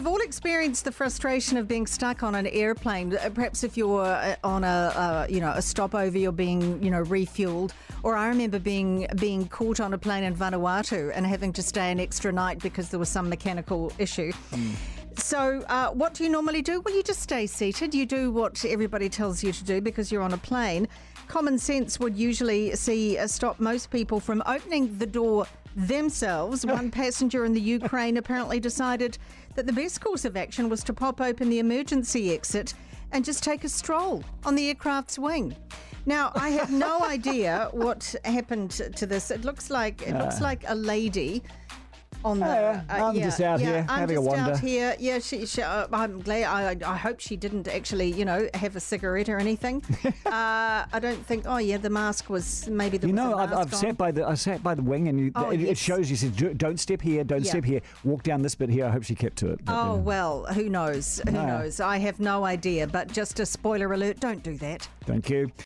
we've all experienced the frustration of being stuck on an airplane. Uh, Perhaps if you're uh, on a, uh, you know, a stopover, you're being, you know, refueled. Or I remember being being caught on a plane in Vanuatu and having to stay an extra night because there was some mechanical issue. So, uh, what do you normally do? Well, you just stay seated. You do what everybody tells you to do because you're on a plane. Common sense would usually see uh, stop most people from opening the door themselves. One passenger in the Ukraine apparently decided that the best course of action was to pop open the emergency exit and just take a stroll on the aircraft's wing. Now, I have no idea what happened to this. It looks like it looks like a lady on the. Yeah, I'm just out here I'm having a just wander. out here. Yeah, she. she uh, I'm glad. I, I hope she didn't actually, you know, have a cigarette or anything. uh, I don't think. Oh yeah, the mask was maybe the. You know, I've, I've sat by the I sat by the wing, and you, Oh, it, it shows you said "Do- don't step here, don't Yeah. step here, walk down this bit here. I hope she kept to it. but, Oh yeah. well, who knows? Who No. knows? I have no idea. But just a spoiler alert: don't do that. Thank you.